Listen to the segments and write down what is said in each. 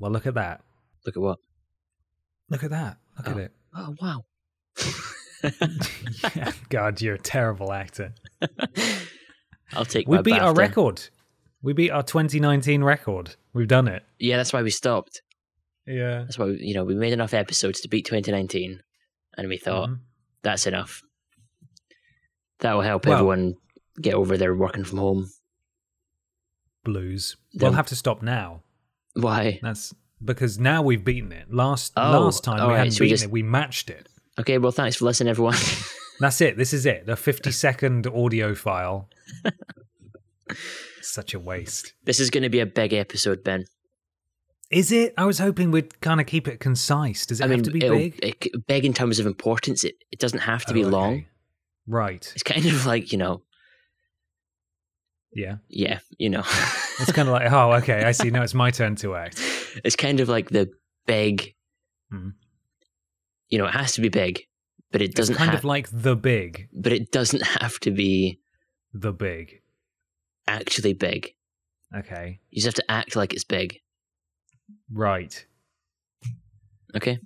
Well, look at that. Look at what? Look at that. Look at Oh. it. Oh wow. Yeah, God, you're a terrible actor. I'll take. We beat our record. We beat our 2019 record. We've done it. Yeah, that's why we stopped. Yeah. That's why we, you know we made enough episodes to beat 2019, and we thought Mhm. that's enough. That will help Well- everyone get over their working from home. Blues. Then- We'll have to stop now. Why? That's because now we've beaten it. Last Oh, last time we right, hadn't so we beaten just- it. We matched it. Okay, well, thanks for listening, everyone. That's it. This is it. The 50 second audio file. Such a waste. this is going to be a big episode, Ben. Is it? I was hoping we'd kind of keep it concise. Does it I have mean, to be big? It, big in terms of importance. It it doesn't have to be Oh, okay. long. Right. It's kind of like you know, Yeah. yeah, you know, It's kind of like, oh, okay, I see. Now it's my turn to act. it's kind of like the big. Hmm. You know, it has to be big, but it doesn't it's kind have. of like the big, but it doesn't have to be the big. actually big. Okay. You just have to act like it's big. Right. Okay.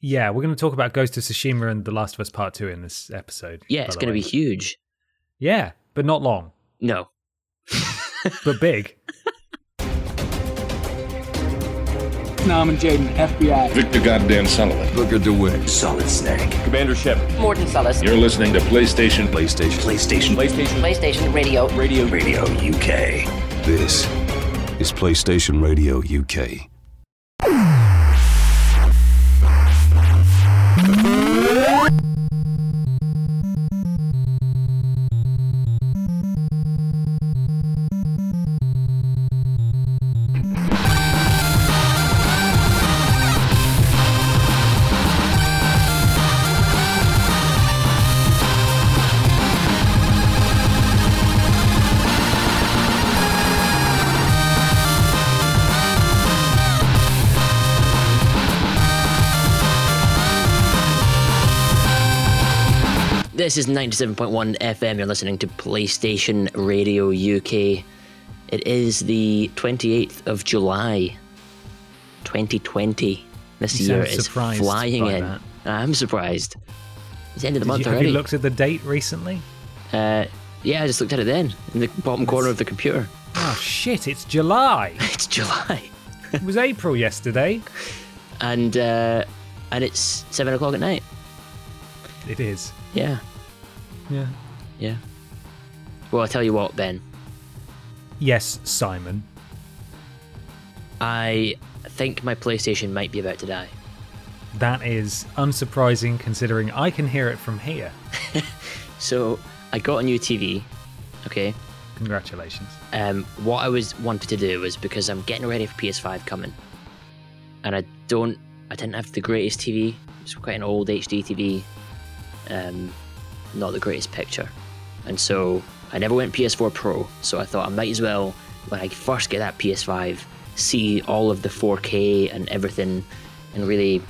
Yeah, we're going to talk about Ghost of Tsushima and The Last of Us Part 2 in this episode. Yeah, it's going to be huge. Yeah, but not long. No. But big. Norman Jayden, FBI. Victor Goddamn Sullivan. Booker DeWitt. Solid Snake. Commander Shep. Mordin Solus. You're listening to PlayStation. PlayStation. PlayStation. PlayStation. PlayStation Radio. Radio. Radio UK. This is PlayStation Radio UK. This is 97.1 FM. You're listening to PlayStation Radio UK. It is the 28th of July, 2020. This You year is flying in. that. I'm surprised. It's the end of the Did month you, have already. you looked at the date recently? uh, yeah, I just looked at it then in the bottom corner of the computer. Oh, shit, it's July. It's July, it was April yesterday. and uh, and it's seven o'clock at night. It is. Yeah, Yeah. yeah. Well, I'll tell you what, Ben. Yes, Simon. I think my PlayStation might be about to die. That is unsurprising considering I can hear it from here. So I got a new TV. Okay. Congratulations. Um, what I was wanted to do was because I'm getting ready for PS5 coming, and I don't, I didn't have the greatest TV. It's quite an old HD TV, um, not the greatest picture, and so I never went PS4 Pro. So I thought I might as well, when I first get that PS5, see all of the 4K and everything, and really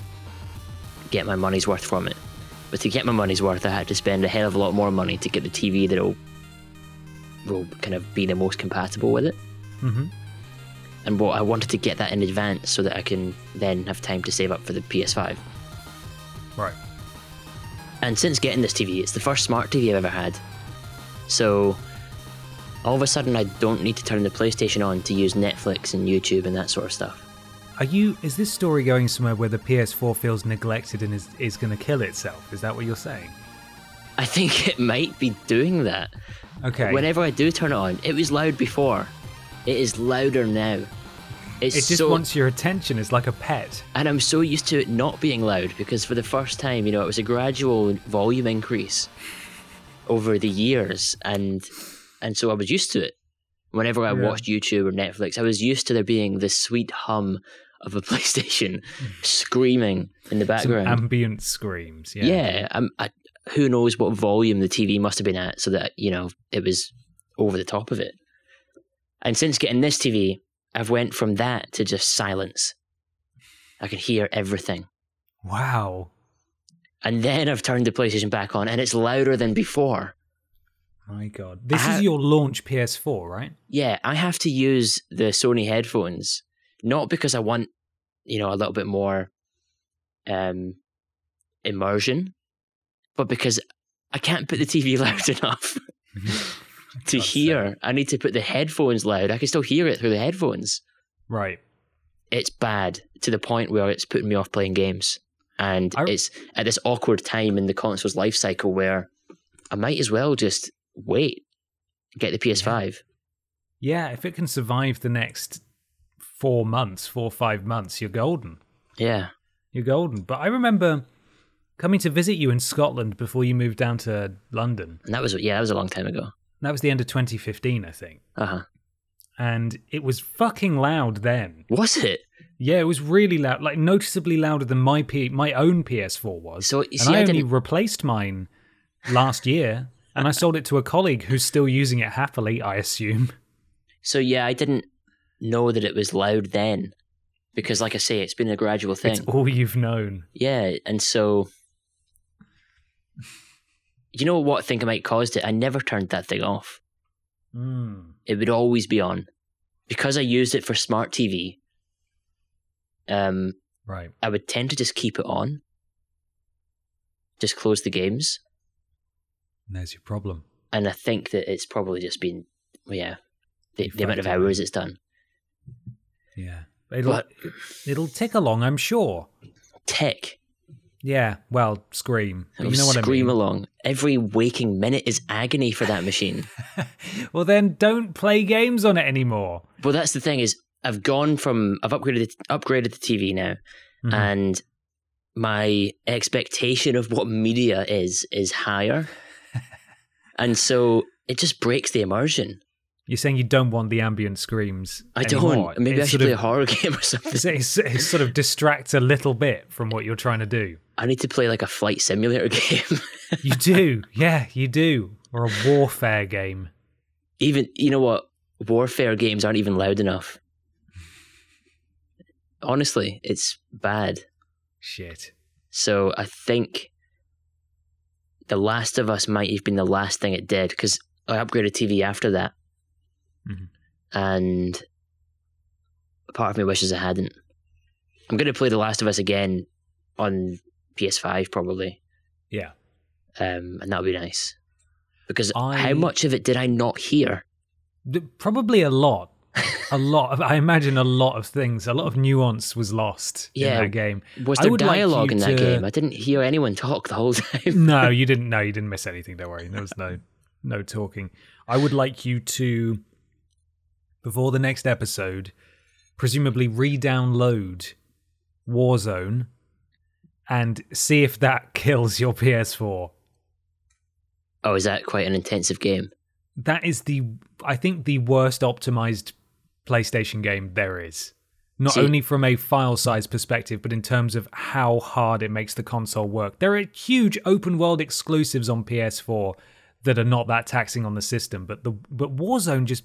get my money's worth from it. But to get my money's worth, I had to spend a hell of a lot more money to get the TV that'll will kind of be the most compatible with it. Mhm. And what I wanted to get that in advance so that I can then have time to save up for the PS5. Right. And since getting this TV, it's the first smart TV I've ever had. So all of a sudden, I don't need to turn the PlayStation on to use Netflix and YouTube and that sort of stuff. Are you? Is this story going somewhere where the PS4 feels neglected and is, is going to kill itself? Is that what you're saying? I think it might be doing that. Okay. Whenever I do turn it on, it was loud before. It is louder now. It's it just so, wants your attention. It's like a pet. and I'm so used to it not being loud because for the first time, you know, it was a gradual volume increase over the years, and and so I was used to it. Whenever I Yeah. watched YouTube or Netflix, I was used to there being this sweet hum of a PlayStation screaming in the Some background. ambient screams. Yeah. yeah, I'm, I, who knows what volume the TV must have been at, so that you know it was over the top of it. And since getting this TV, I've went from that to just silence. I can hear everything. Wow. And then I've turned the PlayStation back on, and it's louder than before. My God. This I is your launch PS4, right? Yeah, I have to use the Sony headphones not because I want, you know, a little bit more um, immersion, but because I can't put the TV loud enough to hear. I need to put the headphones loud. I can still hear it through the headphones. Right. It's bad to the point where it's putting me off playing games. And I- it's at this awkward time in the console's life cycle where I might as well just wait, get the PS5. Yeah, if it can survive the next four months, four or five months, you're golden. Yeah. You're golden. But I remember coming to visit you in Scotland before you moved down to London. And that was, yeah, that was a long time ago. That was the end of 2015, I think. Uh huh. And it was fucking loud then. Was it? Yeah, it was really loud, like noticeably louder than my P- my own PS4 was. So, you and see, I, I only didn't- replaced mine last year, and I sold it to a colleague who's still using it happily, I assume. So yeah, I didn't know that it was loud then, because like I say, it's been a gradual thing. It's all you've known. Yeah, and so you know what I think I might caused it? I never turned that thing off. Mm. It would always be on. Because I used it for smart TV, um, Right. I would tend to just keep it on. Just close the games. And there's your problem. And I think that it's probably just been well, yeah. The, the amount of hours it's done. Yeah. It'll, But- it'll tick along, I'm sure. Tick. Yeah, well, scream. But you know what I scream mean. along. Every waking minute is agony for that machine. well, then don't play games on it anymore. Well, that's the thing is I've gone from I've upgraded the, upgraded the TV now, Mhm. and my expectation of what media is is higher, and so it just breaks the immersion. You're saying you don't want the ambient screams. I anymore. don't. Maybe It I should play a horror game or something. It's, it's, it sort of distracts a little bit from what you're trying to do. I need to play like a flight simulator game. You do, yeah, you do, or a warfare game. even you know what? Warfare games aren't even loud enough. Honestly, it's bad. Shit. So I think The Last of Us might have been the last thing it did because I upgraded TV after that, Mhm. and part of me wishes I hadn't. I'm going to play The Last of Us again on PS5 probably, Yeah. um, and that'll be nice. Because I- how much of it did I not hear? Probably a lot. A lot of, I imagine a lot of things, a lot of nuance was lost Yeah. in that game. Was I there would like dialogue you in that to- game? I didn't hear anyone talk the whole time. no, you didn't. No, you didn't miss anything. Don't worry. There was no no talking. I would like you to, before the next episode, presumably re-download Warzone and see if that kills your PS4. Oh, is that quite an intensive game? That is the, I think, the worst optimized PlayStation game there is. Not See- only from a file size perspective, but in terms of how hard it makes the console work. There are huge open world exclusives on PS4 that are not that taxing on the system, but the but Warzone just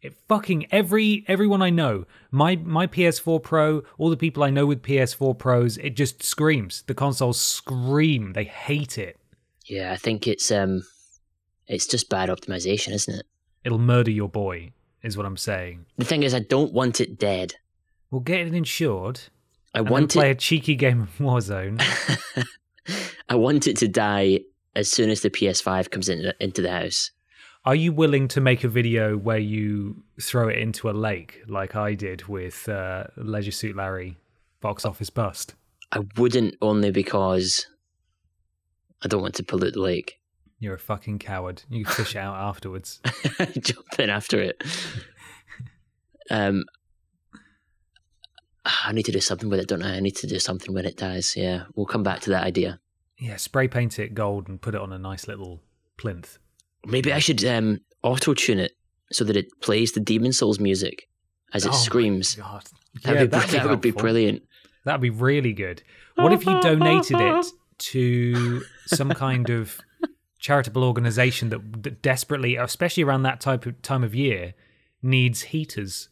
it fucking every everyone I know, my my PS4 Pro, all the people I know with PS4 Pros, it just screams. The consoles scream. They hate it. Yeah, I think it's um, it's just bad optimization, isn't it? It'll murder your boy, is what I'm saying. The thing is, I don't want it dead. We'll get it insured. I want then play it. a cheeky game of Warzone. I want it to die as soon as the PS5 comes into into the house. Are you willing to make a video where you throw it into a lake like I did with uh, Leisure Suit Larry box office bust? I wouldn't only because I don't want to pollute the lake. You're a fucking coward. You can fish it out afterwards. Jump in after it. Um, I need to do something with it, don't I? I need to do something when it dies. Yeah, we'll come back to that idea. Yeah, spray paint it gold and put it on a nice little plinth. Maybe I should um, auto tune it so that it plays the Demon Souls music as it Oh screams. God. That'd Yeah, be, that would be brilliant. That'd be really good. What if you donated it to some kind of charitable organization that, that desperately, especially around that type of time of year, needs heaters?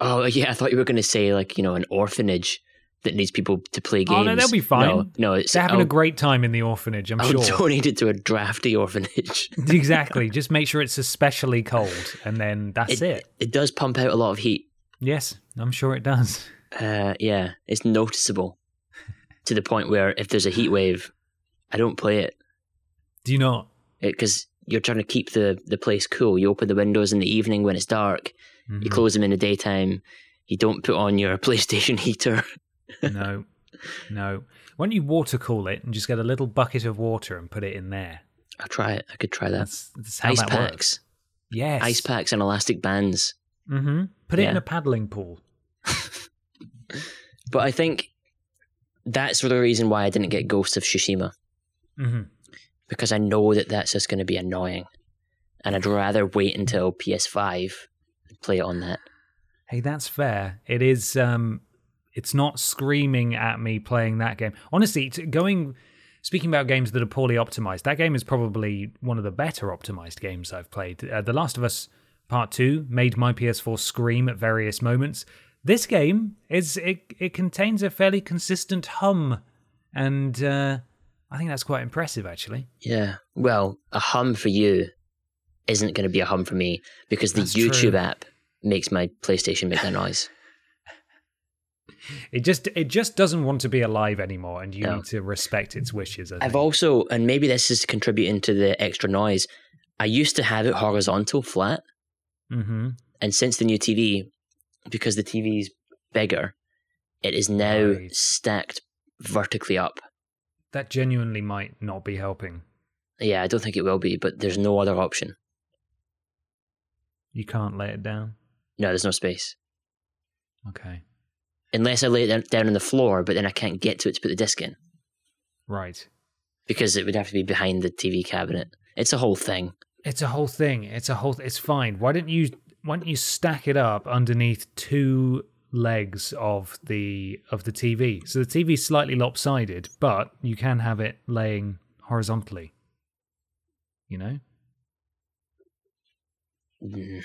Oh yeah, I thought you were going to say like you know an orphanage that needs people to play games. Oh, no, they'll be fine. No, no it's They're having a great time in the orphanage, I'm I'll sure. donate it to a drafty orphanage. exactly. Just make sure it's especially cold, and then that's it. It does pump out a lot of heat. Yes, I'm sure it does. Uh, yeah, it's noticeable to the point where if there's a heat wave, I don't play it Do you not? because you're trying to keep the, the place cool. You open the windows in the evening when it's dark, Mm-hmm. you close them in the daytime, you don't put on your PlayStation heater. No, no. Why don't you water cool it and just get a little bucket of water and put it in there? I'll try it. I could try that. That's, that's how Ice that packs. works. Yes. Ice packs and elastic bands. Mm-hmm. Put it in a paddling pool. But I think that's the reason why I didn't get Ghost of Tsushima Mm-hmm. because I know that that's just going to be annoying, and I'd rather wait until PS5 and play it on that. Hey, that's fair. It is. Um, it's not screaming at me playing that game. Honestly, going. Speaking about games that are poorly optimized, that game is probably one of the better optimized games I've played. Uh, the Last of Us Part Two made my PS4 scream at various moments. This game is it. It contains a fairly consistent hum, and uh, I think that's quite impressive, actually. Yeah. Well, a hum for you isn't going to be a hum for me because the That's YouTube true. app makes my PlayStation make that noise. It just it just doesn't want to be alive anymore, and you No. need to respect its wishes. I I've also, and maybe this is contributing to the extra noise. I used to have it horizontal, flat, mm-hmm. and since the new TV, because the TV is bigger, it is now Right. stacked vertically up. That genuinely might not be helping. Yeah, I don't think it will be, but there's no other option. You can't lay it down. No, there's no space. Okay. Unless I lay it down- on the floor, but then I can't get to it to put the disc in Right. because it would have to be behind the TV cabinet. It's a whole thing. It's a whole thing. It's a whole. It's fine. Why don't you? Why don't you stack it up underneath two legs of the of the TV? So the TV's slightly lopsided, but you can have it laying horizontally. You know? Mm,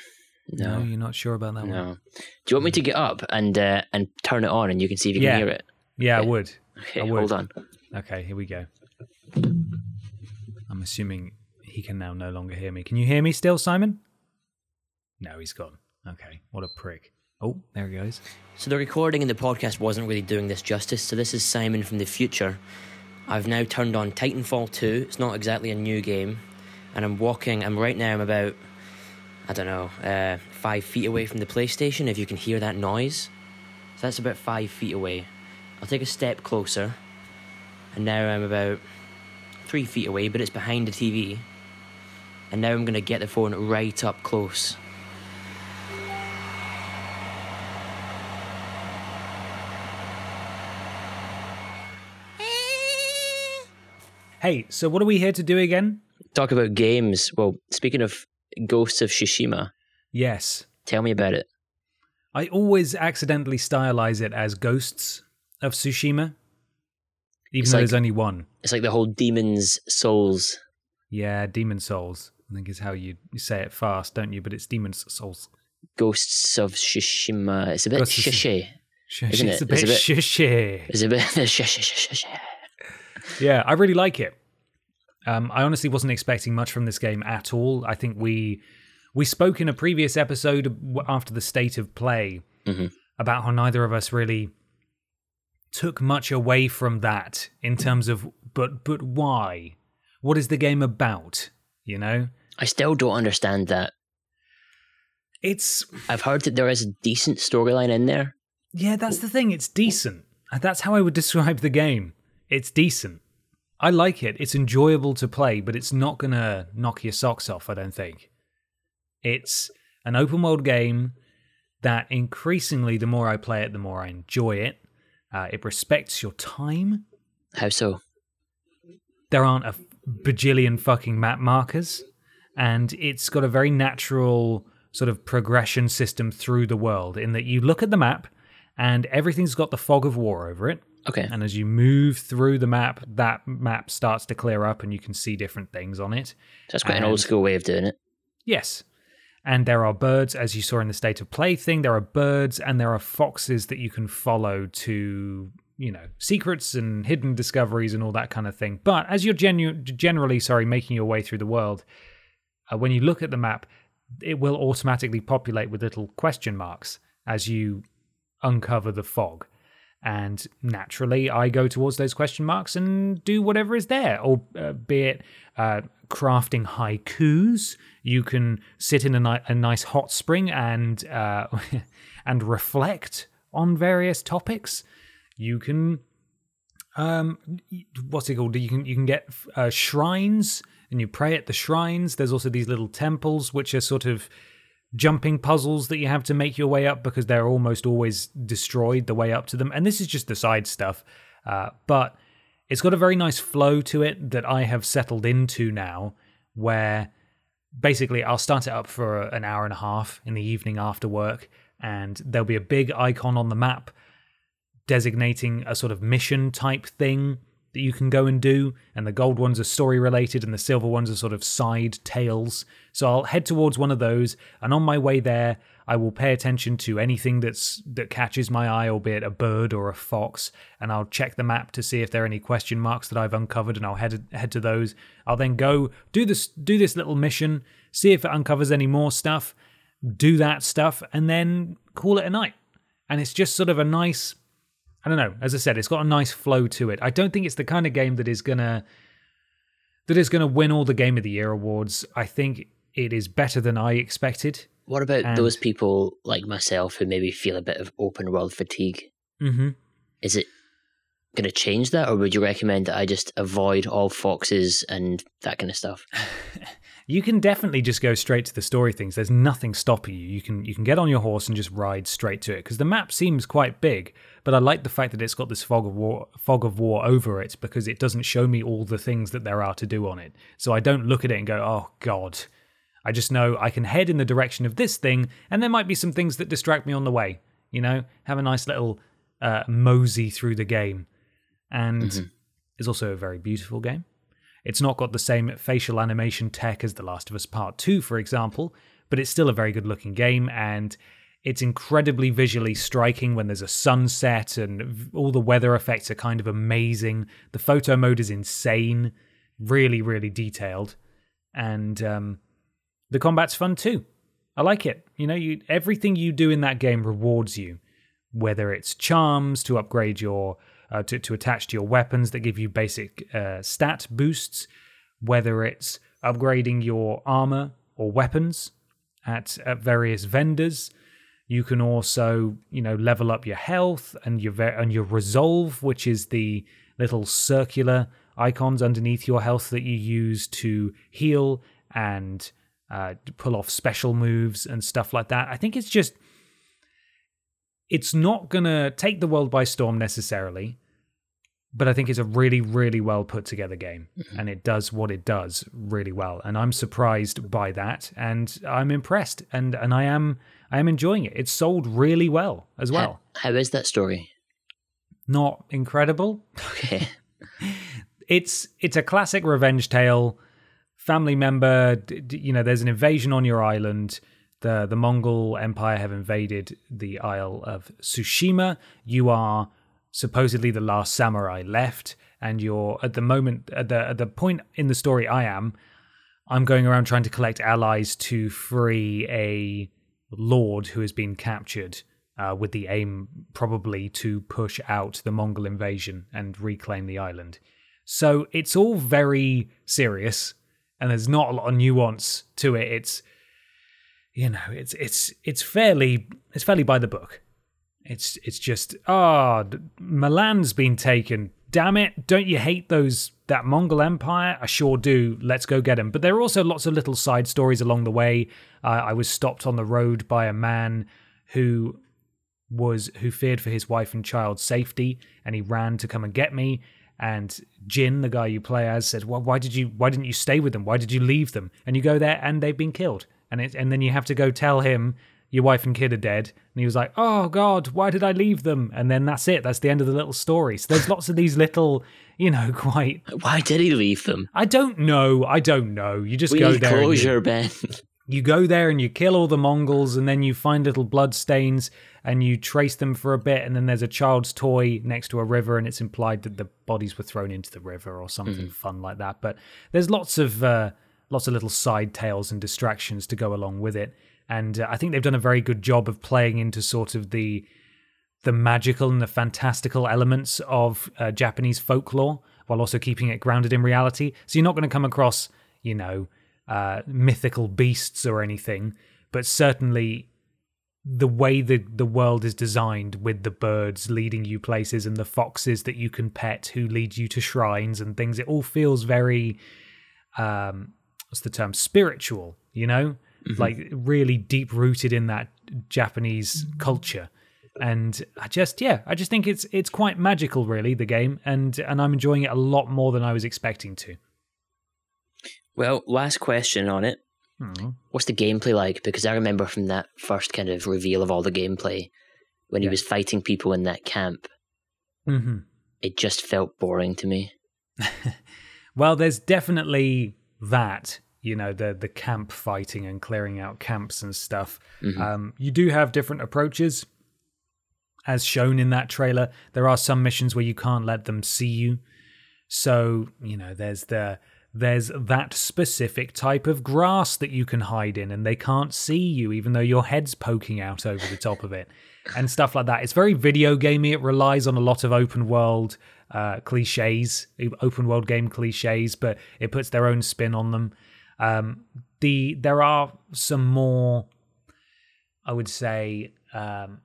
No, you're not sure about that one. no. Do you want me to get up and uh, and turn it on, and you can see if you Yeah. can hear it? Yeah, I would. Okay, I would. hold on. Okay, here we go. I'm assuming he can now no longer hear me. Can you hear me still, Simon? No, he's gone. Okay, what a prick. Oh, there he goes. So the recording in the podcast wasn't really doing this justice. So this is Simon from the future. I've now turned on Titanfall 2. It's not exactly a new game, and I'm walking. I'm right now. I'm about, I don't know, uh, five feet away from the PlayStation. If you can hear that noise, so that's about five feet away. I'll take a step closer, and now I'm about three feet away, but it's behind the TV. And now I'm gonna get the phone right up close. Hey, so what are we here to do again? Talk about games. Well, speaking of Ghosts of Tsushima, Yes. tell me about it. I always accidentally stylize it as Ghosts of Tsushima, even It's though like- there's only one. It's like the whole Demon's Souls. Yeah, Demon Souls. I think is how you, you say it fast, don't you? But it's Demon's Souls. Ghosts of Tsushima. It's a bit Ghosts shishy. Isn't it's it? a bit It's a bit- shushy. It's a bit shishy, shishy. Yeah, I really like it. Um, I honestly wasn't expecting much from this game at all. I think we we spoke in a previous episode after the state of play Mhm. about how neither of us really took much away from that in terms of but but why? What is the game about? You know, I still don't understand that. it's I've heard that there is a decent storyline in there. yeah, that's the thing. It's decent. That's how I would describe the game. It's decent. I like it. It's enjoyable to play, but it's not gonna knock your socks off. I don't think. It's an open world game that increasingly, the more I play it, the more I enjoy it. Uh, it respects your time. How so? There aren't a bajillion fucking map markers, and it's got a very natural sort of progression system through the world in that you look at the map and everything's got the fog of war over it. Okay. And as you move through the map, that map starts to clear up and you can see different things on it. So that's quite an old school way of doing it. Yes. And there are birds, as you saw in the state of play thing, there are birds and there are foxes that you can follow to, you know, secrets and hidden discoveries and all that kind of thing. But as you're genu- generally, sorry, making your way through the world, uh, when you look at the map, it will automatically populate with little question marks as you uncover the fog. And naturally, I go towards those question marks and do whatever is there, or uh, be it uh, crafting haikus. You can sit in a, ni- a nice hot spring and uh, and reflect on various topics. You can um what's it called you can you can get uh, shrines and you pray at the shrines there's also these little temples which are sort of jumping puzzles that you have to make your way up because they're almost always destroyed the way up to them. And this is just the side stuff uh, but it's got a very nice flow to it that i have settled into now where basically i'll start it up for an hour and a half in the evening after work and there'll be a big icon on the map designating a sort of mission type thing that you can go and do, and the gold ones are story related, and the silver ones are sort of side tales. So I'll head towards one of those, and on my way there, I will pay attention to anything that's that catches my eye, albeit a bird or a fox, and I'll check the map to see if there are any question marks that I've uncovered, and I'll head head to those. I'll then go do this do this little mission, see if it uncovers any more stuff, do that stuff, and then call it a night. And it's just sort of a nice I don't know. As I said, it's got a nice flow to it. I don't think it's the kind of game that is gonna that is gonna win all the Game of the Year awards. I think it is better than I expected. What about And- those people like myself who maybe feel a bit of open world fatigue? Mm-hmm. Is it going to change that, or would you recommend that I just avoid all foxes and that kind of stuff? You can definitely just go straight to the story things. There's nothing stopping you. You can you can get on your horse and just ride straight to it because the map seems quite big. But I like the fact that it's got this fog of war fog of war over it because it doesn't show me all the things that there are to do on it. So I don't look at it and go, "Oh God." I just know I can head in the direction of this thing, and there might be some things that distract me on the way. You know, have a nice little uh, mosey through the game, and it's also a very beautiful game. It's not got the same facial animation tech as The Last of Us Part 2, for example, but it's still a very good looking game and it's incredibly visually striking when there's a sunset and all the weather effects are kind of amazing. The photo mode is insane, really, really detailed. And um, the combat's fun too. I like it. You know, you everything you do in that game rewards you, whether it's charms to upgrade your uh, to to attach to your weapons that give you basic uh, stat boosts, whether it's upgrading your armor or weapons at, at various vendors. You can also, you know, level up your health and your and your resolve, which is the little circular icons underneath your health that you use to heal and uh, pull off special moves and stuff like that. I think it's just it's not gonna take the world by storm necessarily, but I think it's a really, really well put together game, mm-hmm. and it does what it does really well. And I'm surprised by that, and I'm impressed, and and I am I am enjoying it. It's sold really well as well. How is that story? Not incredible. Okay. it's it's a classic revenge tale. Family member, you know, there's an invasion on your island. The the Mongol Empire have invaded the Isle of Tsushima. You are supposedly the last samurai left, and you're at the moment at the at the point in the story I am. I'm going around trying to collect allies to free a lord who has been captured, uh, with the aim probably to push out the Mongol invasion and reclaim the island. So it's all very serious, and there's not a lot of nuance to it. It's you know, it's it's it's fairly it's fairly by the book. It's it's just ah, d Milan's been taken. Damn it! Don't you hate those that Mongol Empire? I sure do. Let's go get them. But there are also lots of little side stories along the way. Uh, I was stopped on the road by a man who was who feared for his wife and child's safety, and he ran to come and get me. And Jin, the guy you play as, said, "Well, why did you? Why didn't you stay with them? Why did you leave them?" And you go there, and they've been killed. And it, and then you have to go tell him your wife and kid are dead. And he was like, "Oh God, why did I leave them?" And then that's it. That's the end of the little story. So there's lots of these little, you know, quite. Why did he leave them? I don't know. I don't know. You just We go need there. and you- closure, Ben. you go there and you kill all the Mongols, and then you find little blood stains and you trace them for a bit, and then there's a child's toy next to a river, and it's implied that the bodies were thrown into the river or something fun like that. But there's lots of uh, lots of little side tales and distractions to go along with it, and uh, I think they've done a very good job of playing into sort of the the magical and the fantastical elements of uh, Japanese folklore while also keeping it grounded in reality. So you're not going to come across, you know, uh, mythical beasts or anything, but certainly the way the the world is designed with the birds leading you places and the foxes that you can pet who lead you to shrines and things it all feels very um what's the term spiritual you know like really deep rooted in that japanese culture and i just yeah i just think it's it's quite magical really the game and and i'm enjoying it a lot more than i was expecting to Well, last question on it. Hmm. What's the gameplay like? Because I remember from that first kind of reveal of all the gameplay, when he was fighting people in that camp, mm-hmm. it just felt boring to me. Well, there's definitely that, you know, the the camp fighting and clearing out camps and stuff. Um, you do have different approaches, as shown in that trailer. There are some missions where you can't let them see you, so you know, there's the there's that specific type of grass that you can hide in, and they can't see you, even though your head's poking out over the top of it, and stuff like that. It's very video gamey. It relies on a lot of open world uh, cliches, open world game cliches, but it puts their own spin on them. Um, the there are some more, I would say, um,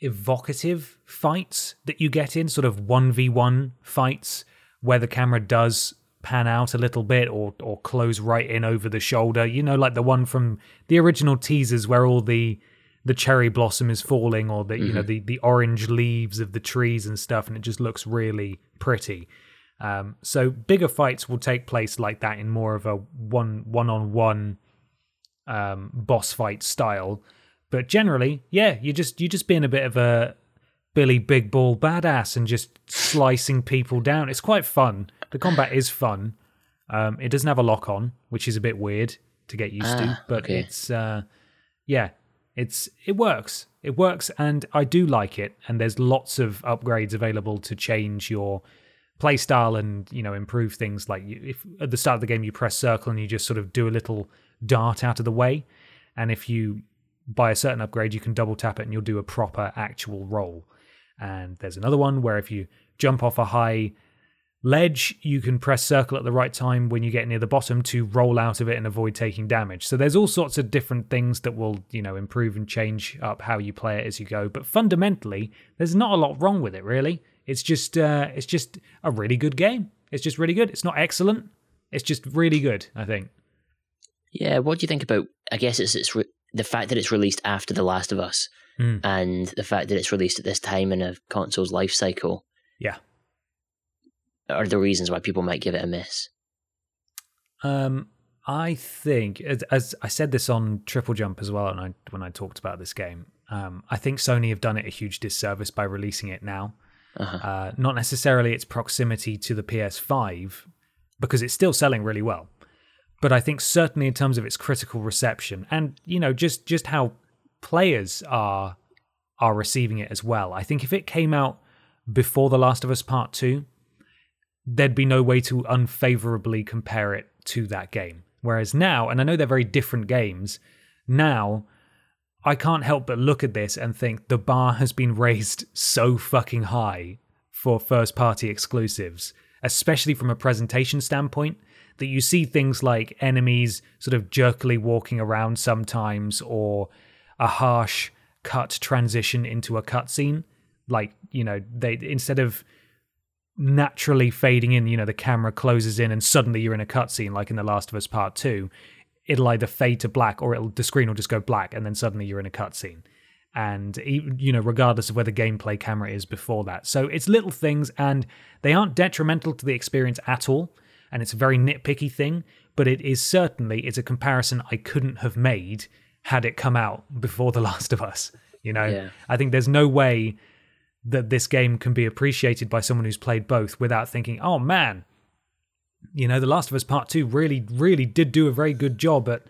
evocative fights that you get in, sort of one v one fights where the camera does pan out a little bit or or close right in over the shoulder. You know, like the one from the original teasers where all the the cherry blossom is falling or the you know the the orange leaves of the trees and stuff and it just looks really pretty. Um, so bigger fights will take place like that in more of a one one on one um, boss fight style. But generally yeah you just you just being a bit of a billy big ball badass and just slicing people down. It's quite fun. The combat is fun. Um, it doesn't have a lock on which is a bit weird to get used to Ah, but okay. it's uh, yeah it's it works. It works and i do like it and there's lots of upgrades available to change your playstyle and you know improve things. Like if at the start of the game you press circle and you just sort of do a little dart out of the way and if you buy a certain upgrade you can double tap it and you'll do a proper actual roll. And there's another one where if you jump off a high ledge, you can press circle at the right time when you get near the bottom to roll out of it and avoid taking damage. So there's all sorts of different things that will, you know, improve and change up how you play it as you go. But fundamentally, there's not a lot wrong with it, really. It's just, uh, it's just a really good game. It's just really good. It's not excellent. It's just really good. I think. Yeah, what do you think about? I guess it's it's re- the fact that it's released after The Last of Us, Hmm. and the fact that it's released at this time in a console's life cycle Yeah. Are the reasons why people might give it a miss. Um, I think, as, as I said this on Triple Jump as well, and I, when I talked about this game, um, I think Sony have done it a huge disservice by releasing it now. Uh-huh. Uh, not necessarily its proximity to the PS5, because it's still selling really well. But I think certainly in terms of its critical reception, and you know, just just how players are are receiving it as well. I think if it came out before The Last of Us Part Two, there'd be no way to unfavorably compare it to that game. Whereas now, and I know they're very different games, now I can't help but look at this and think the bar has been raised so fucking high for first party exclusives, especially from a presentation standpoint, that you see things like enemies sort of jerkily walking around sometimes or a harsh cut transition into a cutscene. Like, you know, they instead of naturally fading in, you know, the camera closes in and suddenly you're in a cutscene like in The Last of Us Part 2, it'll either fade to black or it'll the screen will just go black and then suddenly you're in a cutscene. And you know, regardless of where the gameplay camera is before that. So it's little things and they aren't detrimental to the experience at all. And it's a very nitpicky thing, but it is certainly it's a comparison I couldn't have made had it come out before The Last of Us. You know, Yeah. I think there's no way that this game can be appreciated by someone who's played both without thinking, oh man, you know, The Last of Us Part 2 really, really did do a very good job at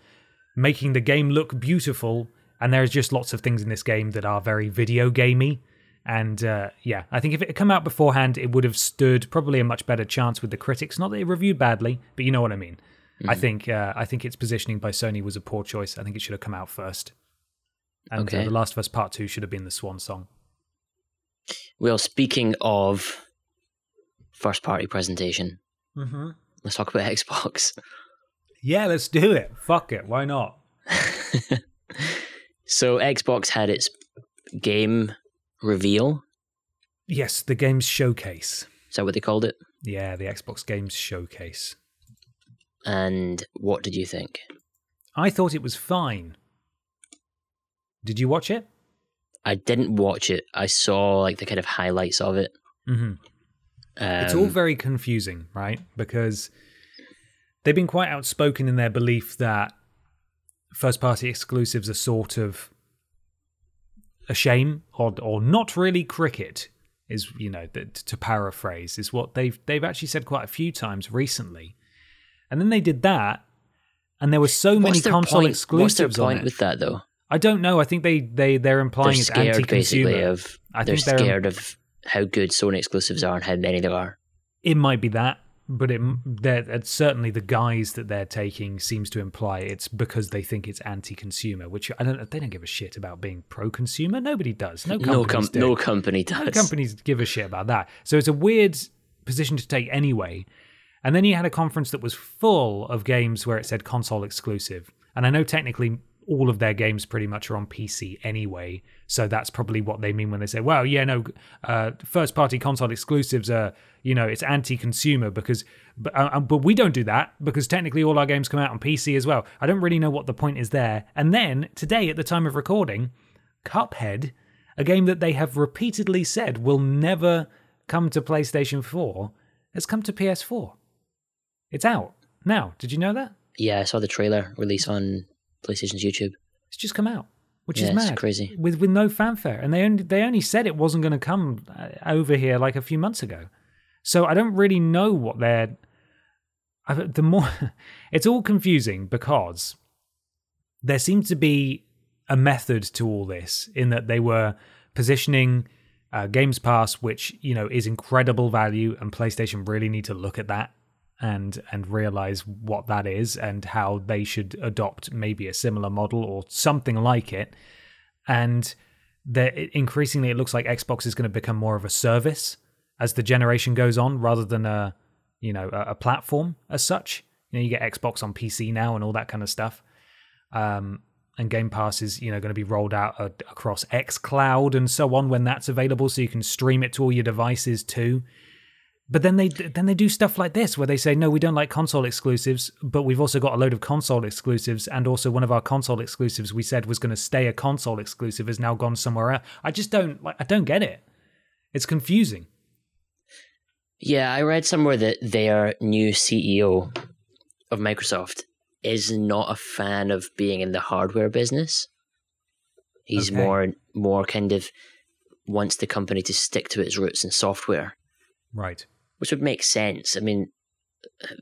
making the game look beautiful. And there's just lots of things in this game that are very video gamey. And uh, yeah, I think if it had come out beforehand, it would have stood probably a much better chance with the critics. Not that it reviewed badly, but you know what I mean. I think uh, I think its positioning by Sony was a poor choice. I think it should have come out first. And uh, The Last of Us Part Two should have been the swan song. Well, speaking of first party presentation, Mm-hmm. let's talk about Xbox. Yeah, let's do it. Fuck it. Why not? So Xbox had its game reveal. Yes, the game's showcase. Is that what they called it? Yeah, the Xbox Games Showcase. And what did you think? I thought it was fine. Did you watch it? I didn't watch it. I saw like the kind of highlights of it. Mm-hmm. Um, it's all very confusing, right? Because they've been quite outspoken in their belief that first party exclusives are sort of a shame or or not really cricket is you know th- to paraphrase is what they've they've actually said quite a few times recently. And then they did that and there were so many what's their console point, exclusives What's their on point it. with that though? I don't know. I think they they they're implying They're it's scared anti-consumer. basically of I they're think they're- scared of how good Sony exclusives are and how many there are. It might be that, but it they're, uh, certainly the guise that they're taking seems to imply it's because they think it's anti-consumer, which I don't. They don't give a shit about being pro-consumer. Nobody does. No No, com- do. no company does. No companies give a shit about that. So it's a weird position to take anyway. And then you had a conference that was full of games where it said console exclusive. And I know technically all of their games pretty much are on PC anyway. So that's probably what they mean when they say, well, yeah, no, uh, first party console exclusives are, you know, it's anti consumer because, but, uh, but we don't do that because technically all our games come out on PC as well. I don't really know what the point is there. And then today, at the time of recording, Cuphead, a game that they have repeatedly said will never come to PlayStation 4, has come to PS4. It's out now. Did you know that? Yeah, I saw the trailer release on PlayStation's YouTube. It's just come out, which Yeah, is mad. crazy. With with no fanfare, and they only they only said it wasn't going to come uh, over here like a few months ago. So I don't really know what they're. I, the more it's all confusing because there seems to be a method to all this in that they were positioning uh, Games Pass, which you know is incredible value, and PlayStation really need to look at that and and realize what that is and how they should adopt maybe a similar model or something like it. And increasingly, it looks like Xbox is going to become more of a service as the generation goes on, rather than a you know a, a platform as such. You know, you get Xbox on PC now and all that kind of stuff. Um, and Game Pass is you know going to be rolled out across Cloud and so on when that's available, so you can stream it to all your devices too. But then they then they do stuff like this where they say no, we don't like console exclusives, but we've also got a load of console exclusives, and also one of our console exclusives we said was going to stay a console exclusive has now gone somewhere else. I just don't like. I don't get it. It's confusing. Yeah, I read somewhere that their new CEO of Microsoft is not a fan of being in the hardware business. He's Okay. more more kind of wants the company to stick to its roots in software, Right. Which would make sense. I mean, uh,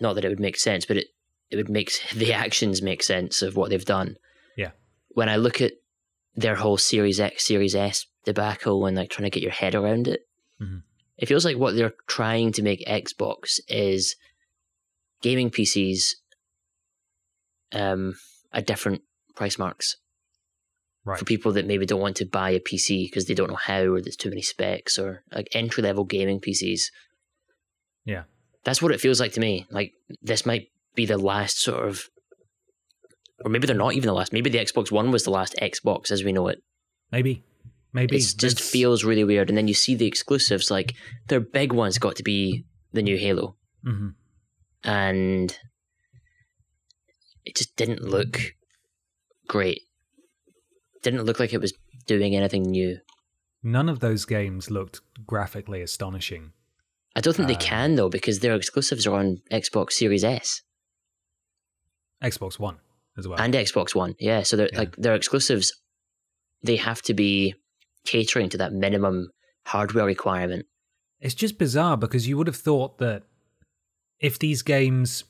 not that it would make sense, but it it would make the actions make sense of what they've done. Yeah. When I look at their whole Series X, Series S debacle, and like trying to get your head around it, Mhm. it feels like what they're trying to make Xbox is gaming PCs um, at different price marks Right. for people that maybe don't want to buy a PC because they don't know how or there's too many specs or like entry level gaming PCs. Yeah. That's what it feels like to me. Like this might be the last sort of, or maybe they're not even the last. Maybe the Xbox One was the last Xbox as we know it. Maybe. Maybe. It just It's- feels really weird. And then you see the exclusives, like their big ones got to be the new Halo. Mhm. and it just didn't look great. Didn't look like it was doing anything new. None of those games looked graphically astonishing. I don't think they Uh, can though because their exclusives are on Xbox Series S Xbox One as well. and Xbox One. Yeah, so they're Yeah. like their exclusives. They have to be catering to that minimum hardware requirement. It's just bizarre because you would have thought that if these games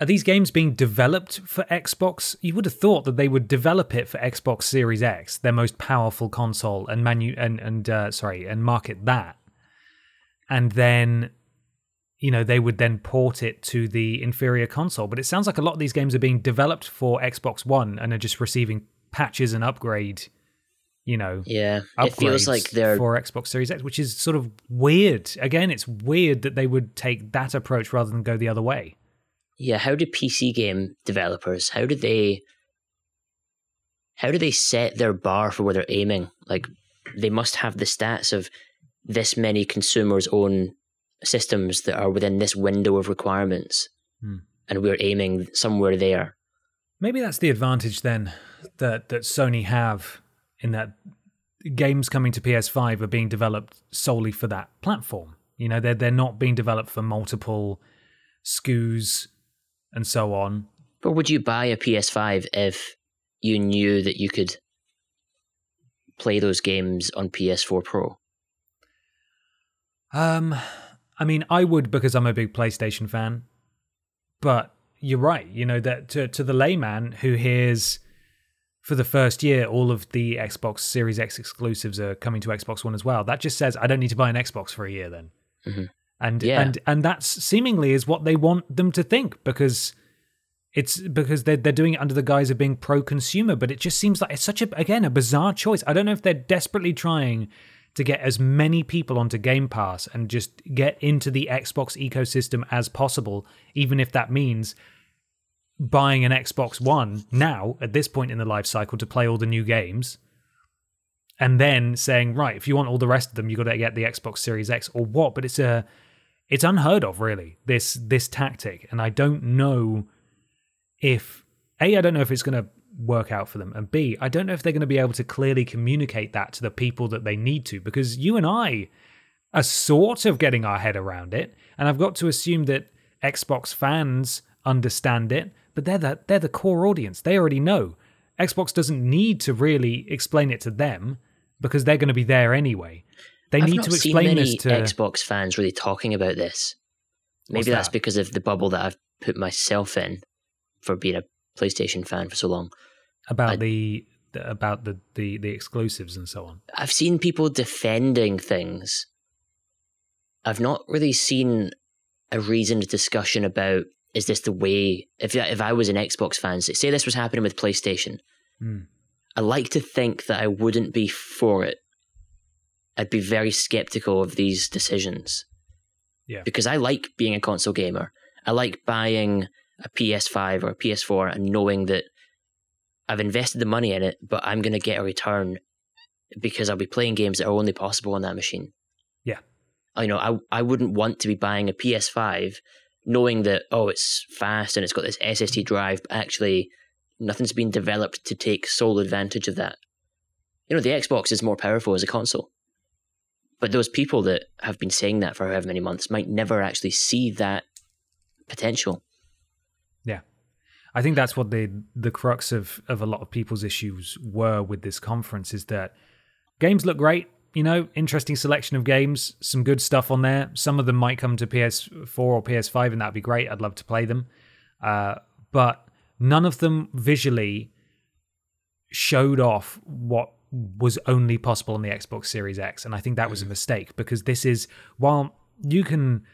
are these games being developed for Xbox, you would have thought that they would develop it for Xbox Series X, their most powerful console, and manu and and uh, sorry, and market that, and then you know, they would then port it to the inferior console. But it sounds like a lot of these games are being developed for Xbox One and are just receiving patches and upgrade, you know, Yeah, it feels like they're for Xbox Series X, which is sort of weird. Again, it's weird that they would take that approach rather than go the other way. yeah. How do PC game developers? How do they? How do they set their bar for where they're aiming? Like they must have the stats of this many consumers own systems that are within this window of requirements, Hmm. and we're aiming somewhere there. Maybe that's the advantage then that that Sony have in that games coming to PS5 are being developed solely for that platform. You know, they're they're not being developed for multiple SKUs and so on. But would you buy a PS5 if you knew that you could play those games on PS4 Pro? Um, I mean, I would because I'm a big PlayStation fan, but you're right. You know that to to the layman who hears for the first year all of the Xbox Series X exclusives are coming to Xbox One as well. That just says I don't need to buy an Xbox for a year then. Mhm. And Yeah. and and that's seemingly is what they want them to think because it's because they're they're doing it under the guise of being pro consumer, but it just seems like it's such a again a bizarre choice. I don't know if they're desperately trying to get as many people onto Game Pass and just get into the Xbox ecosystem as possible, even if that means buying an Xbox One now at this point in the life cycle to play all the new games. And then saying, right, if you want all the rest of them, you've got to get the Xbox Series X or what? But it's a, it's unheard of, really. This this tactic, and I don't know if a, I don't know if it's going to work out for them, and b, I don't know if they're going to be able to clearly communicate that to the people that they need to, because you and I are sort of getting our head around it, and I've got to assume that Xbox fans understand it, but they're the they're the core audience. They already know. Xbox doesn't need to really explain it to them because they're going to be there anyway. They I've need to seen explain many this to Xbox fans really talking about this. Maybe What's that's that? because of the bubble that I've put myself in for being a PlayStation fan for so long. About I- the, about the, the the exclusives and so on. I've seen people defending things. I've not really seen a reasoned discussion about is this the way if if I was an Xbox fan, say say this was happening with PlayStation, Hmm. I like to think that I wouldn't be for it. I'd be very skeptical of these decisions. Yeah. Because I like being a console gamer. I like buying a PS5 or a PS4 and knowing that I've invested the money in it, but I'm going to get a return because I'll be playing games that are only possible on that machine. Yeah. You know, I I wouldn't want to be buying a PS5 knowing that oh it's fast and it's got this SSD drive, but actually nothing's been developed to take sole advantage of that. You know, the Xbox is more powerful as a console. But those people that have been saying that for however many months might never actually see that potential. I think that's what the the crux of of a lot of people's issues were with this conference is that games look great, you know, interesting selection of games, some good stuff on there. Some of them might come to PS4 or PS5 and that'd be great. I'd love to play them. Uh, but none of them visually showed off what was only possible on the Xbox Series X and I think that was a mistake because this is while you can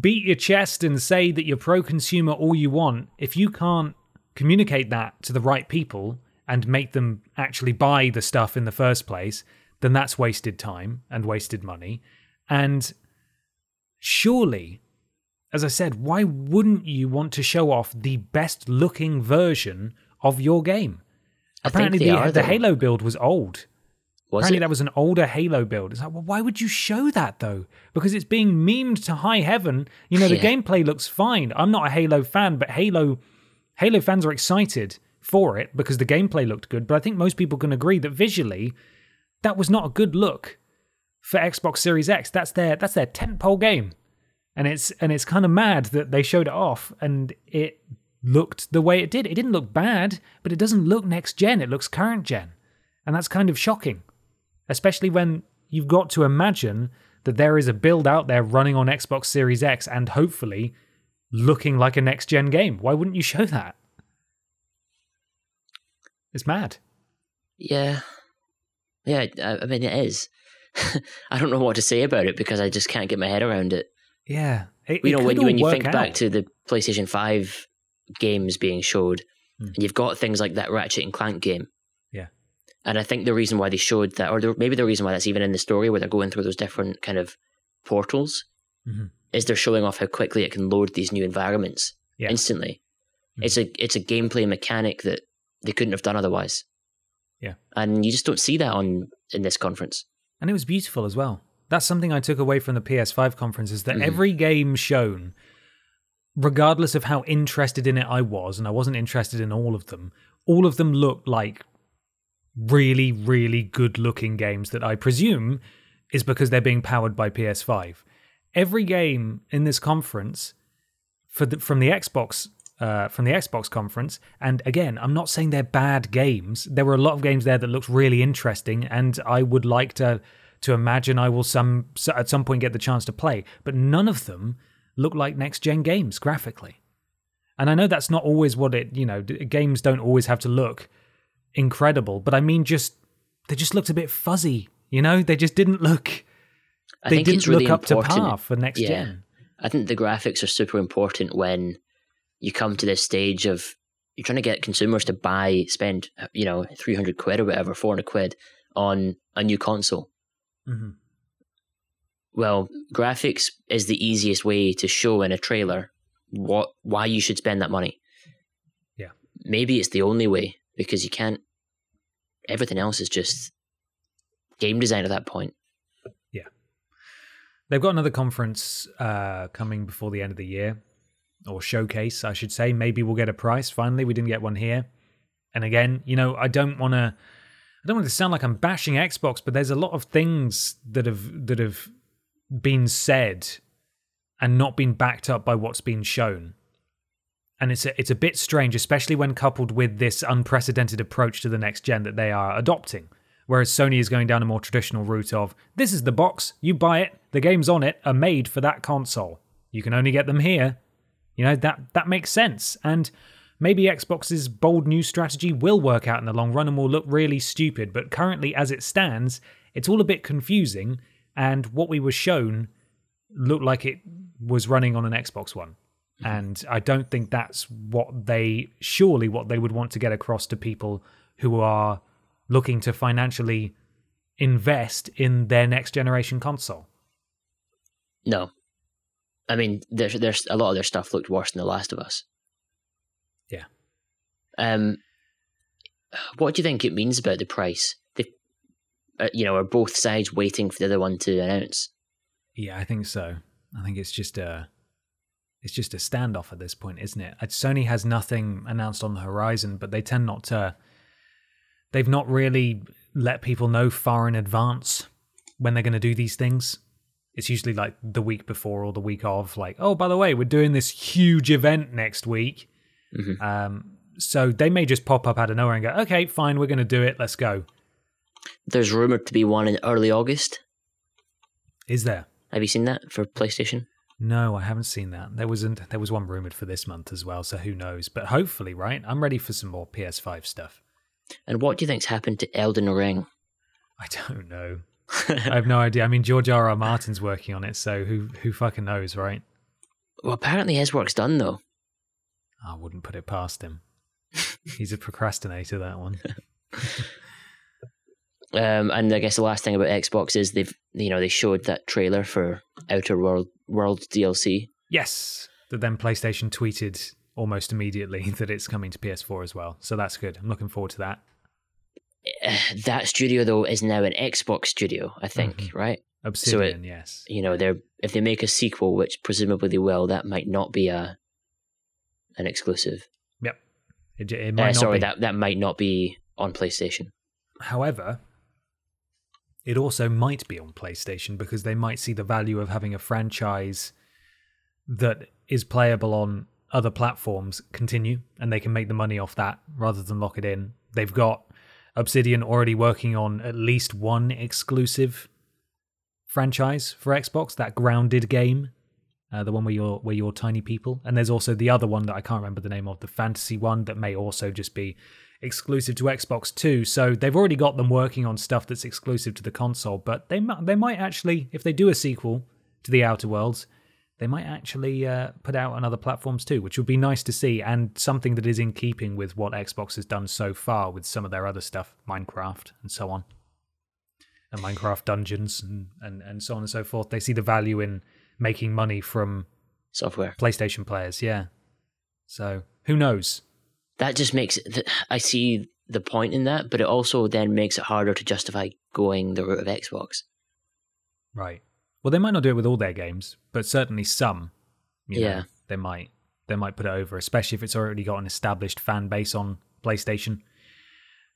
beat your chest and say that you're pro consumer all you want, if you can't communicate that to the right people and make them actually buy the stuff in the first place, then that's wasted time and wasted money. And surely, as I said, why wouldn't you want to show off the best looking version of your game? I Apparently, the, the. Halo build was old. Was Apparently, it? that was an older Halo build. It's like, well, why would you show that though? Because it's being memed to high heaven. You know, the Yeah. gameplay looks fine. I'm not a Halo fan, but Halo, Halo fans are excited for it because the gameplay looked good. But I think most people can agree that visually, that was not a good look for Xbox Series X. That's their that's their tentpole game, and it's and it's kind of mad that they showed it off and it looked the way it did. It didn't look bad, but it doesn't look next gen. It looks current gen, and that's kind of shocking especially when you've got to imagine that there is a build out there running on Xbox Series X and hopefully looking like a next gen game. Why wouldn't you show that? It's mad. Yeah. Yeah, I, mean, it is. I don't know what to say about it because I just can't get my head around it. Yeah, it, you it know when you, when you think back to the PlayStation Five games being showed, Hmm. and you've got things like that Ratchet and Clank game. And I think the reason why they showed that, or the, maybe the reason why that's even in the story where they're going through those different kind of portals, Mhm. is they're showing off how quickly it can load these new environments Yeah. instantly. Mhm. It's a it's a gameplay mechanic that they couldn't have done otherwise. Yeah. And you just don't see that on in this conference. and it was beautiful as well. That's something I took away from the PS5 conference is that Mhm. every game shown, regardless of how interested in it I was, and I wasn't interested in all of them, all of them looked like really, really good looking games that I presume is because they're being powered by PS5. Every game in this conference the, from the Xbox uh, from the Xbox conference, and again, I'm not saying they're bad games. There were a lot of games there that looked really interesting, and I would like to to imagine I will some at some point get the chance to play. But none of them look like next gen games graphically. And I know that's not always what it you know games don't always have to look incredible, but I mean just they just looked a bit fuzzy. You know, they just didn't look. I they think didn't it's really look up to important. par for next Yeah. gen. I think the graphics are super important when you come to this stage of you're trying to get consumers to buy, spend, you know, 300 quid or whatever, 400 quid on a new console. hmm Well, graphics is the easiest way to show in a trailer what why you should spend that money. Yeah. Maybe it's the only way because you can't. Everything else is just game design at that point. Yeah, they've got another conference uh, coming before the end of the year, or showcase, I should say. Maybe we'll get a price. Finally, we didn't get one here. And again, you know, I don't want to. I don't want to sound like I'm bashing Xbox, but there's a lot of things that have that have been said and not been backed up by what's been shown. And it's a, it's a bit strange, especially when coupled with this unprecedented approach to the next gen that they are adopting. Whereas Sony is going down a more traditional route of this is the box, you buy it, the games on it are made for that console. You can only get them here. You know, that that makes sense. And maybe Xbox's bold new strategy will work out in the long run and will look really stupid, but currently as it stands, it's all a bit confusing and what we were shown looked like it was running on an Xbox One. And I don't think that's what they surely what they would want to get across to people who are looking to financially invest in their next generation console. No, I mean, there's there's a lot of their stuff looked worse than The Last of Us. Yeah. Um, what do you think it means about the price? They, uh, you know, are both sides waiting for the other one to announce? Yeah, I think so. I think it's just a it's just a standoff at this point, isn't it? Sony has nothing announced on the horizon, but they tend not to they've not really let people know far in advance when they're going to do these things. It's usually like the week before or the week of like, "Oh, by the way, we're doing this huge event next week." Mhm. Um so they may just pop up out of nowhere and go, "Okay, fine, we're going to do it. Let's go." There's rumored to be one in early August. Is there? Have you seen that for PlayStation? No, I haven't seen that. There wasn't. There was one rumored for this month as well, so who knows? But hopefully, right? I'm ready for some more PS5 stuff. And what do you think's happened to Elden Ring? I don't know. I have no idea. I mean, George R. R. Martin's working on it, so who who fucking knows, right? well, apparently his work's done though. I wouldn't put it past him. He's a procrastinator. That one. Um, and I guess the last thing about Xbox is they've you know they showed that trailer for Outer World World DLC. Yes. That then PlayStation tweeted almost immediately that it's coming to PS4 as well. So that's good. I'm looking forward to that. Uh, that studio though is now an Xbox studio, I think, Mhm. right? Obsidian, yes. You know, they're if they make a sequel, which presumably they will, that might not be a an exclusive. Yep. It, it might Uh, not sorry, be. that that might not be on PlayStation. However, it also might be on PlayStation because they might see the value of having a franchise that is playable on other platforms continue and they can make the money off that rather than lock it in. They've got Obsidian already working on at least one exclusive franchise for Xbox, that grounded game. Uh, the one where you're where you're tiny people, and there's also the other one that I can't remember the name of, the fantasy one that may also just be exclusive to Xbox too. So they've already got them working on stuff that's exclusive to the console. But they mi- they might actually, if they do a sequel to the Outer Worlds, they might actually uh, put out on other platforms too, which would be nice to see and something that is in keeping with what Xbox has done so far with some of their other stuff, Minecraft and so on, and Minecraft Dungeons and, and, and so on and so forth. They see the value in making money from Software. PlayStation players, yeah. So who knows? That just makes it. th- I see the point in that, but it also then makes it harder to justify going the route of Xbox. Right. Well, they might not do it with all their games, but certainly some. You know, Yeah. they might. They might put it over, especially if it's already got an established fan base on PlayStation.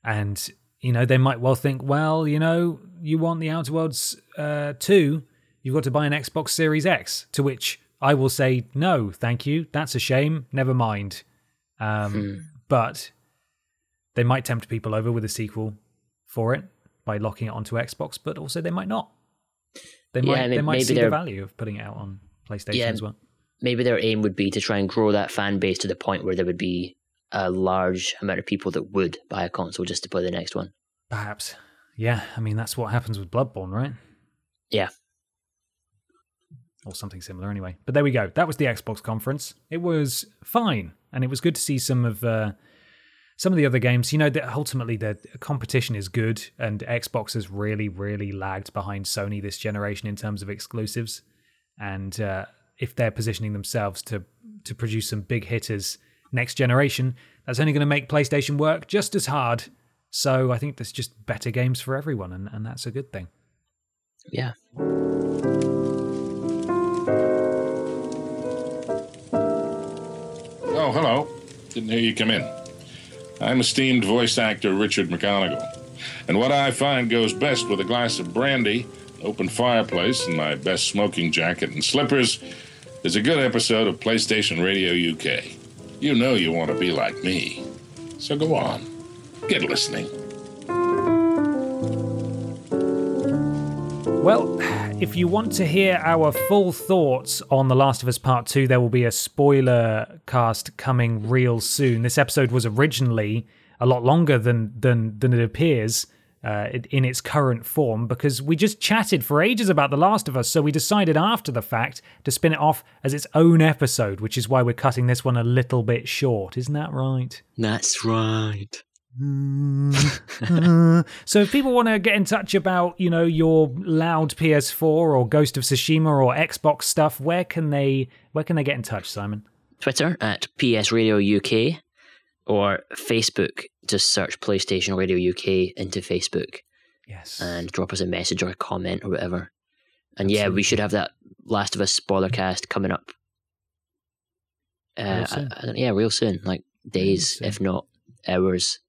And you know, they might well think, well, you know, you want the Outer Worlds uh, two, you've got to buy an Xbox Series X. To which I will say, no, thank you. That's a shame. Never mind. Um, But they might tempt people over with a sequel for it by locking it onto Xbox, but also they might not. They might may- they might see the value of putting it out on PlayStation Yeah. as well. Maybe their aim would be to try and grow that fan base to the point where there would be a large amount of people that would buy a console just to play the next one. Perhaps. Yeah, I mean that's what happens with Bloodborne, right? Yeah. Or something similar anyway. But there we go. That was the Xbox conference. It was fine. And it was good to see some of uh some of the other games, you know, that ultimately the competition is good, and Xbox has really, really lagged behind Sony this generation in terms of exclusives. And uh, if they're positioning themselves to to produce some big hitters next generation, that's only going to make PlayStation work just as hard. So I think there's just better games for everyone, and, and that's a good thing. Yeah. Oh, hello. Didn't hear you come in. I'm esteemed voice actor Richard McGonagle. And what I find goes best with a glass of brandy, open fireplace, and my best smoking jacket and slippers is a good episode of PlayStation Radio UK. You know you want to be like me. So go on. Get listening. Well, if you want to hear our full thoughts on The Last of Us Part 2, there will be a spoiler cast coming real soon. This episode was originally a lot longer than than than it appears uh, in- in its current form because we just chatted for ages about The Last of Us, so we decided after the fact to spin it off as its own episode, which is why we're cutting this one a little bit short. Isn't that right? That's right. So if people want to get in touch about, you know, your loud PS4 or Ghost of Tsushima or Xbox stuff, where can they where can they get in touch, Simon? Twitter at PS Radio UK or Facebook. Just search PlayStation Radio UK into Facebook Yes. and drop us a message or a comment or whatever. And yeah, we should have that Last of Us spoiler cast coming up. Uh, I- I yeah, real soon, like days, soon. if not hours,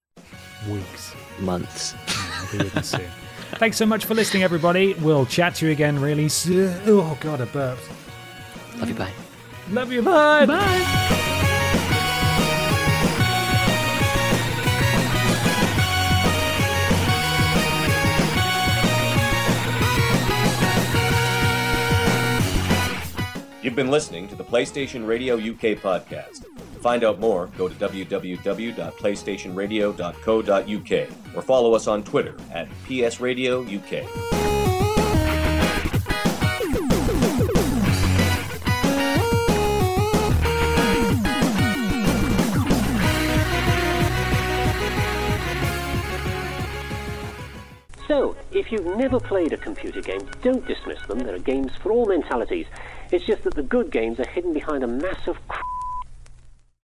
Weeks. months. I'll be with. Thanks so much for listening, everybody. We'll chat to you again really soon. Oh God, I burped. Love you, bye. Love you. Bye. Bye. You've been listening to the PlayStation Radio UK podcast. Find out more, go to www.playstationradio.co.uk or follow us on Twitter at psradiouk. So, if you've never played a computer game, don't dismiss them. There are games for all mentalities. It's just that the good games are hidden behind a mass of crap